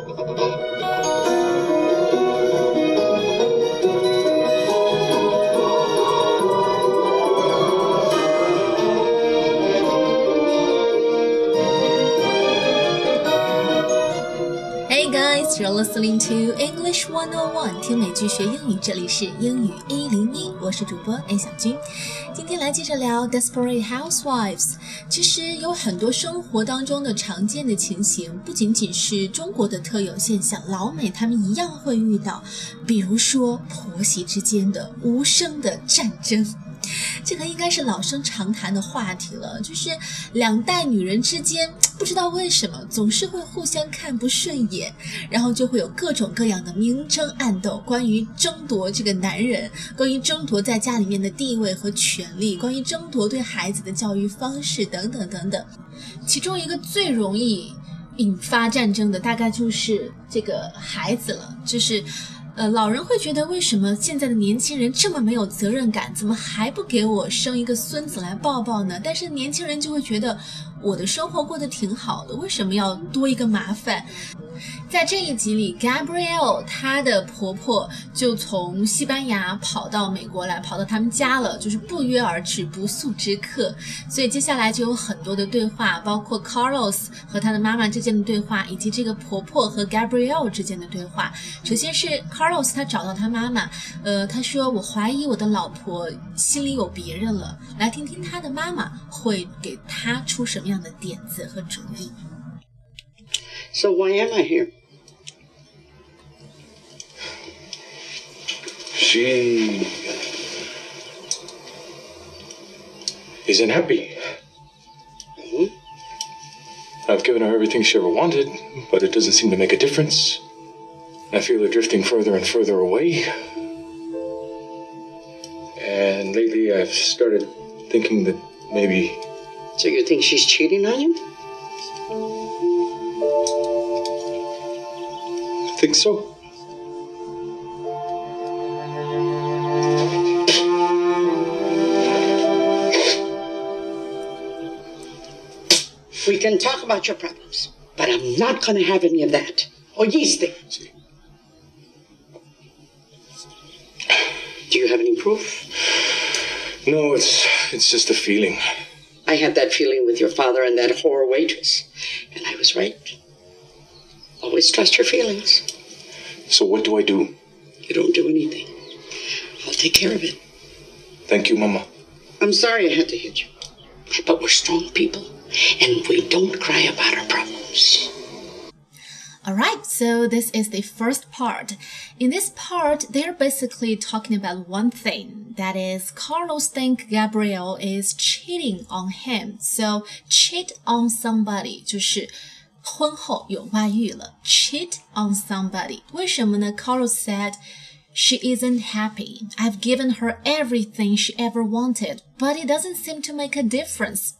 Thank. You're listening to English 101，听美剧学英语，这里是英语一零一，我是主播 A 小军。今天来接着聊《Desperate Housewives》。其实有很多生活当中的常见的情形，不仅仅是中国的特有现象，老美他们一样会遇到。比如说婆媳之间的无声的战争。这个应该是老生常谈的话题了，就是两代女人之间，不知道为什么总是会互相看不顺眼，然后就会有各种各样的明争暗斗，关于争夺这个男人，关于争夺在家里面的地位和权利，关于争夺对孩子的教育方式等等等等。其中一个最容易引发战争的，大概就是这个孩子了，就是。呃，老人会觉得为什么现在的年轻人这么没有责任感，怎么还不给我生一个孙子来抱抱呢？但是年轻人就会觉得我的生活过得挺好的，为什么要多一个麻烦？在这一集里，Gabrielle 她的婆婆就从西班牙跑到美国来，跑到他们家了，就是不约而至，不速之客。所以接下来就有很多的对话，包括 Carlos 和他的妈妈之间的对话，以及这个婆婆和 Gabrielle 之间的对话。首先是 Carlos，他找到他妈妈，呃，他说：“我怀疑我的老婆心里有别人了。”来听听他的妈妈会给他出什么样的点子和主意。So why am I here? She isn't happy. Mm-hmm. I've given her everything she ever wanted, but it doesn't seem to make a difference. I feel her drifting further and further away. And lately I've started thinking that maybe. so you think she's cheating on you? I think so. We can talk about your problems, but I'm not going to have any of that. Oh, or yeasting. Do you have any proof? No, it's it's just a feeling. I had that feeling with your father and that whore waitress, and I was right. Always trust your feelings. So what do I do? You don't do anything. I'll take care of it. Thank you, Mama. I'm sorry I had to hit you. But we're strong people, and we don't cry about our problems. Alright, so this is the first part. In this part, they're basically talking about one thing. That is, Carlos think Gabrielle is cheating on him. So, cheat on somebody 就是婚后有外遇了，cheat on somebody。为什么呢？Carlos said she isn't happy. I've given her everything she ever wanted, but it doesn't seem to make a difference.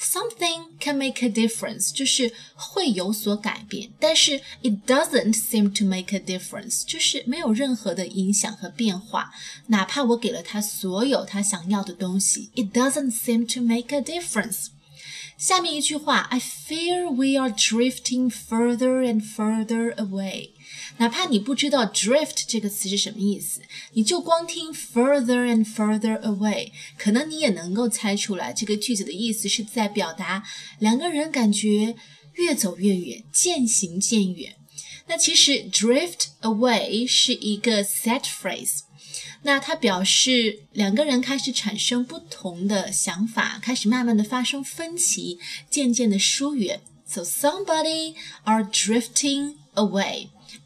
Something can make a difference，就是会有所改变，但是 it doesn't seem to make a difference，就是没有任何的影响和变化。哪怕我给了他所有他想要的东西，it doesn't seem to make a difference。下面一句话，I fear we are drifting further and further away。 哪怕你不知道 drift 这个词是什么意思，你就光听 further and further away，可能你也能够猜出来，这个句子的意思是在表达两个人感觉越走越远，渐行渐远。那其实 drift away 是一个 set phrase。那它表示两个人开始产生不同的想法，开始慢慢的发生分歧，渐渐的疏远。So somebody are drifting away.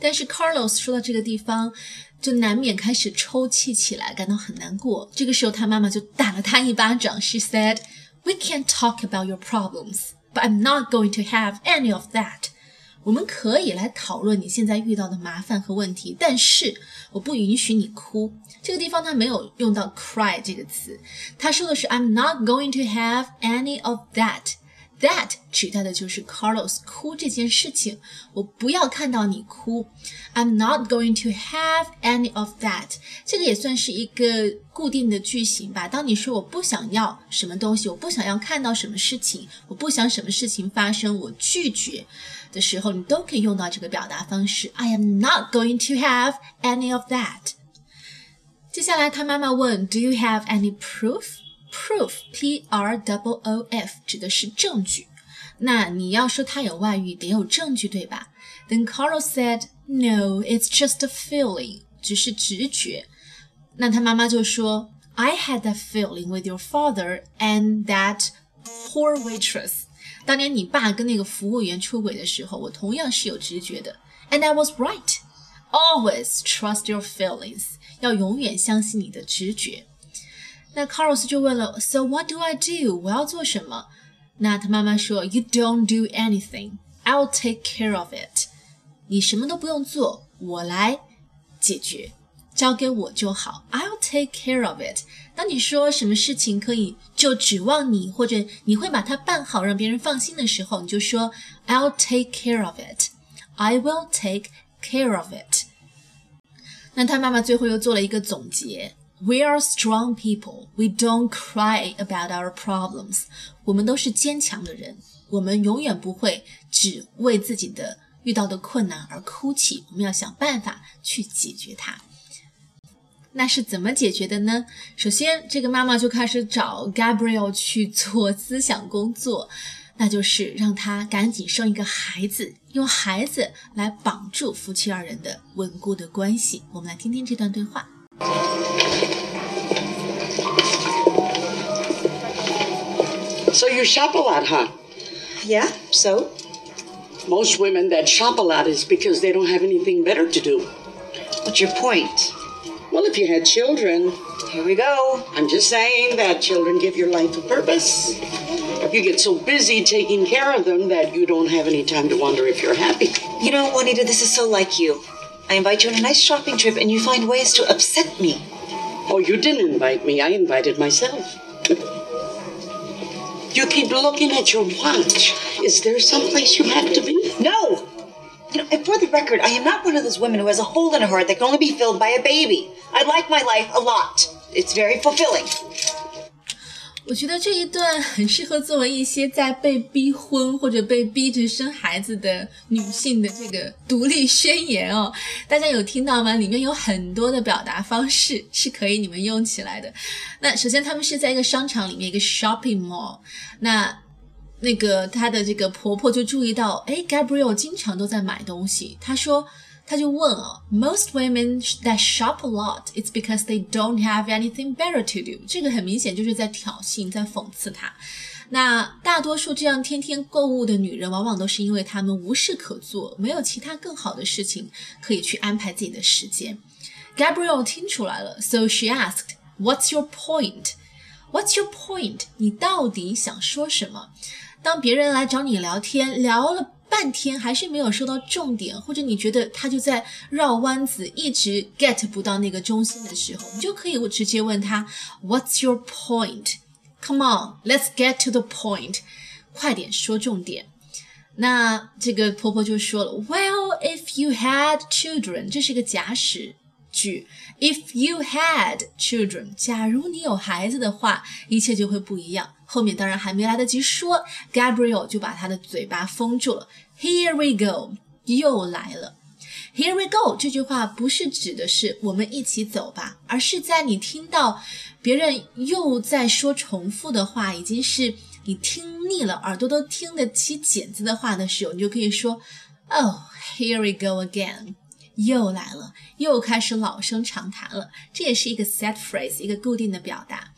但是 Carlos 说到这个地方，就难免开始抽泣起来，感到很难过。这个时候，他妈妈就打了他一巴掌。She said, "We can talk about your problems, but I'm not going to have any of that." 我们可以来讨论你现在遇到的麻烦和问题，但是我不允许你哭。这个地方他没有用到 cry 这个词，他说的是 I'm not going to have any of that。That 指代的就是 Carlos 哭这件事情，我不要看到你哭。I'm not going to have any of that。这个也算是一个固定的句型吧。当你说我不想要什么东西，我不想要看到什么事情，我不想什么事情发生，我拒绝的时候，你都可以用到这个表达方式。I am not going to have any of that。接下来他妈妈问，Do you have any proof？Proof, P-R-O-O-F 指的是证据。那你要说他有外遇，得有证据，对吧？Then Carlos said, "No, it's just a feeling，只是直觉。那他妈妈就说，I had that feeling with your father and that poor waitress。当年你爸跟那个服务员出轨的时候，我同样是有直觉的。And I was right. Always trust your feelings，要永远相信你的直觉。 那 Carlos 就问了，So what do I do？我要做什么？那他妈妈说，You don't do anything. I'll take care of it. 你什么都不用做，我来解决，交给我就好。I'll take care of it. 当你说什么事情可以就指望你，或者你会把它办好，让别人放心的时候，你就说 I'll take care of it. I will take care of it. 那他妈妈最后又做了一个总结。We are strong people. We don't cry about our problems. 我们都是坚强的人，我们永远不会只为自己的遇到的困难而哭泣。我们要想办法去解决它。那是怎么解决的呢？首先，这个妈妈就开始找 Gabriel 去做思想工作，那就是让他赶紧生一个孩子，用孩子来绑住夫妻二人的稳固的关系。我们来听听这段对话。So you shop a lot, huh? Yeah, so? Most women that shop a lot is because they don't have anything better to do. What's your point? Well, if you had children, Here we go. I'm just saying that children give your life a purpose. You get so busy taking care of them that you don't have any time to wonder if you're happy. You know, Juanita, this is so like you. I invite you on a nice shopping trip and you find ways to upset me. Oh, you didn't invite me. I invited myself. You keep looking at your watch. Is there someplace you have to be? No! You know, and for the record, I am not one of those women who has a hole in her heart that can only be filled by a baby. I like my life a lot. It's very fulfilling. 我觉得这一段很适合作为一些在被逼婚或者被逼着生孩子的女性的这个独立宣言哦。大家有听到吗？里面有很多的表达方式是可以你们用起来的。那首先他们是在一个商场里面，一个 shopping mall。那那个她的这个婆婆就注意到，哎，Gabriel 经常都在买东西。她说。他就问啊，Most women that shop a lot, it's because they don't have anything better to do。这个很明显就是在挑衅，在讽刺他。那大多数这样天天购物的女人，往往都是因为她们无事可做，没有其他更好的事情可以去安排自己的时间。Gabrielle 听出来了，so she asked, "What's your point? What's your point? 你到底想说什么？当别人来找你聊天，聊了。 半天还是没有说到重点，或者你觉得他就在绕弯子，一直 get 不到那个中心的时候，你就可以直接问他 What's your point? Come on, let's get to the point. 快点说重点。那这个婆婆就说了，Well, if you had children，这是个假使句。If you had children，假如你有孩子的话，一切就会不一样。后面当然还没来得及说，Gabriel 就把他的嘴巴封住了。Here we go，又来了。Here we go 这句话不是指的是我们一起走吧，而是在你听到别人又在说重复的话，已经是你听腻了，耳朵都听得起茧子的话的时候，你就可以说，Oh，here we go again。又来了，又开始老生常谈了。这也是一个 set phrase，一个固定的表达。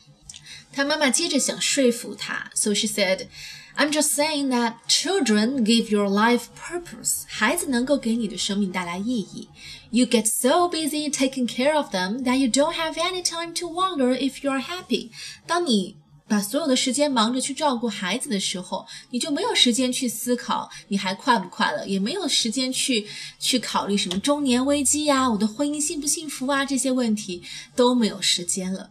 他妈妈接着想说服他，so she said。I'm just saying that children give your life purpose. 孩子能够给你的生命带来意义。You get so busy taking care of them that you don't have any time to wonder if you're happy. 当你 把所有的时间忙着去照顾孩子的时候，你就没有时间去思考你还快不快乐，也没有时间去去考虑什么中年危机呀、我的婚姻幸不幸福啊这些问题都没有时间了。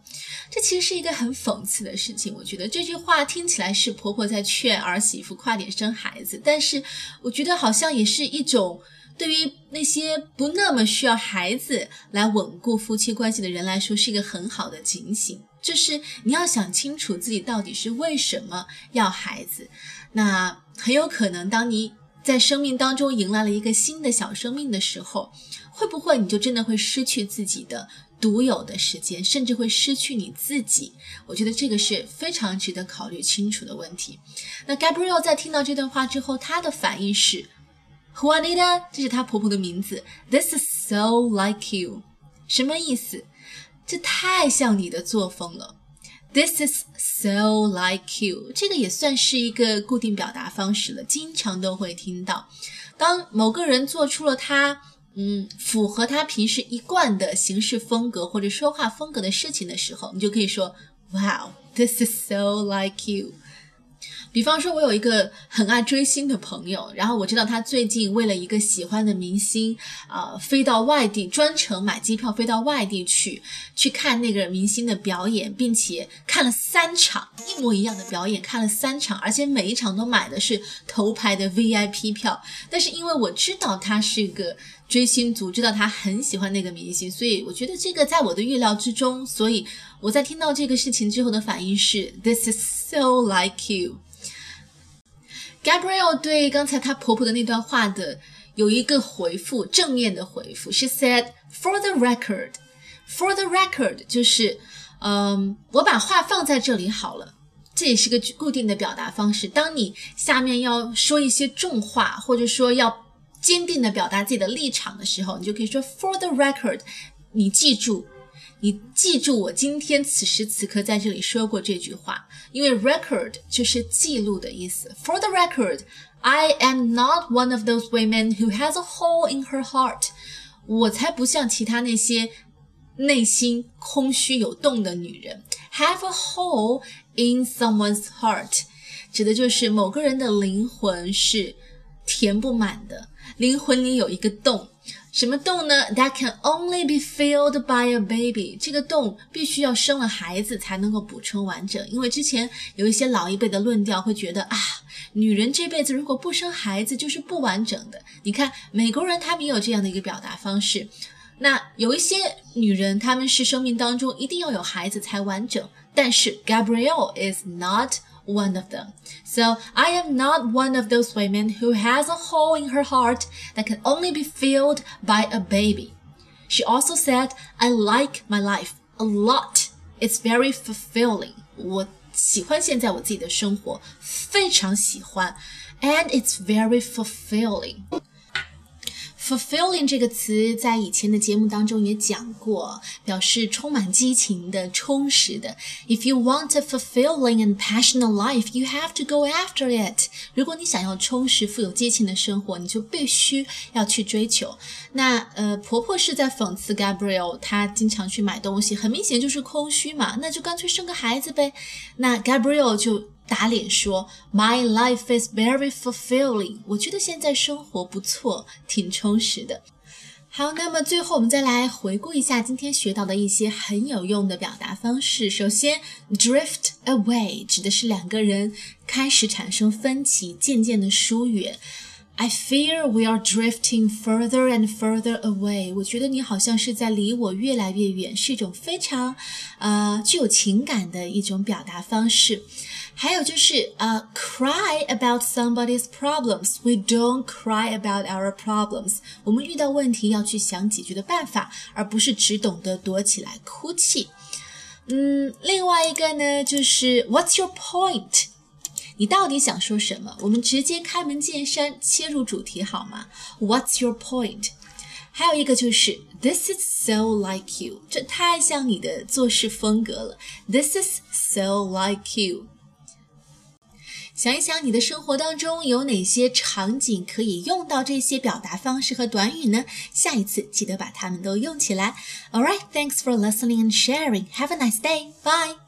这其实是一个很讽刺的事情。我觉得这句话听起来是婆婆在劝儿媳妇快点生孩子，但是我觉得好像也是一种。对于那些不那么需要孩子来稳固夫妻关系的人来说，是一个很好的警醒。就是你要想清楚自己到底是为什么要孩子。那很有可能，当你在生命当中迎来了一个新的小生命的时候，会不会你就真的会失去自己的独有的时间，甚至会失去你自己？我觉得这个是非常值得考虑清楚的问题。那 Gabriel 在听到这段话之后，她的反应是。Juanita，这是她婆婆的名字。This is so like you，什么意思？这太像你的作风了。This is so like you，这个也算是一个固定表达方式了，经常都会听到。当某个人做出了他嗯符合他平时一贯的行事风格或者说话风格的事情的时候，你就可以说，Wow，this is so like you。比方说，我有一个很爱追星的朋友，然后我知道他最近为了一个喜欢的明星，啊，飞到外地，专程买机票飞到外地去去看那个明星的表演，并且看了三场一模一样的表演，看了三场，而且每一场都买的是头排的 VIP 票。但是因为我知道他是个追星族，知道他很喜欢那个明星，所以我觉得这个在我的预料之中。所以我在听到这个事情之后的反应是：This is so like you。Gabriel 对刚才她婆婆的那段话的有一个回复，正面的回复。She said, "For the record, for the record，就是嗯，我把话放在这里好了。这也是个固定的表达方式。当你下面要说一些重话，或者说要坚定的表达自己的立场的时候，你就可以说 For the record，你记住。你记住我今天此时此刻在这里说过这句话，因为 record 就是记录的意思。For the record, I am not one of those women who has a hole in her heart。我才不像其他那些内心空虚有洞的女人。Have a hole in someone's heart，指的就是某个人的灵魂是填不满的，灵魂里有一个洞。什么洞呢？That can only be filled by a baby。这个洞必须要生了孩子才能够补充完整。因为之前有一些老一辈的论调会觉得啊，女人这辈子如果不生孩子就是不完整的。你看美国人他们也有这样的一个表达方式。那有一些女人他们是生命当中一定要有孩子才完整，但是 Gabrielle is not。one of them. So I am not one of those women who has a hole in her heart that can only be filled by a baby. She also said, I like my life a lot. It's very fulfilling. 我喜欢现在我自己的生活，非常喜欢，and it's very fulfilling. Fulfilling 这个词在以前的节目当中也讲过，表示充满激情的、充实的。If you want a fulfilling and passionate life, you have to go after it。如果你想要充实、富有激情的生活，你就必须要去追求。那呃，婆婆是在讽刺 Gabriel，她经常去买东西，很明显就是空虚嘛，那就干脆生个孩子呗。那 Gabriel 就。打脸说：“My life is very fulfilling。”我觉得现在生活不错，挺充实的。好，那么最后我们再来回顾一下今天学到的一些很有用的表达方式。首先，drift away 指的是两个人开始产生分歧，渐渐的疏远。I fear we are drifting further and further away。我觉得你好像是在离我越来越远，是一种非常呃具有情感的一种表达方式。还有就是呃，cry about somebody's problems. We don't cry about our problems. 我们遇到问题要去想解决的办法，而不是只懂得躲起来哭泣。嗯，另外一个呢，就是 What's your point？你到底想说什么？我们直接开门见山，切入主题好吗？What's your point？还有一个就是 This is so like you，这太像你的做事风格了。This is so like you。想一想，你的生活当中有哪些场景可以用到这些表达方式和短语呢？下一次记得把它们都用起来。All right, thanks for listening and sharing. Have a nice day. Bye.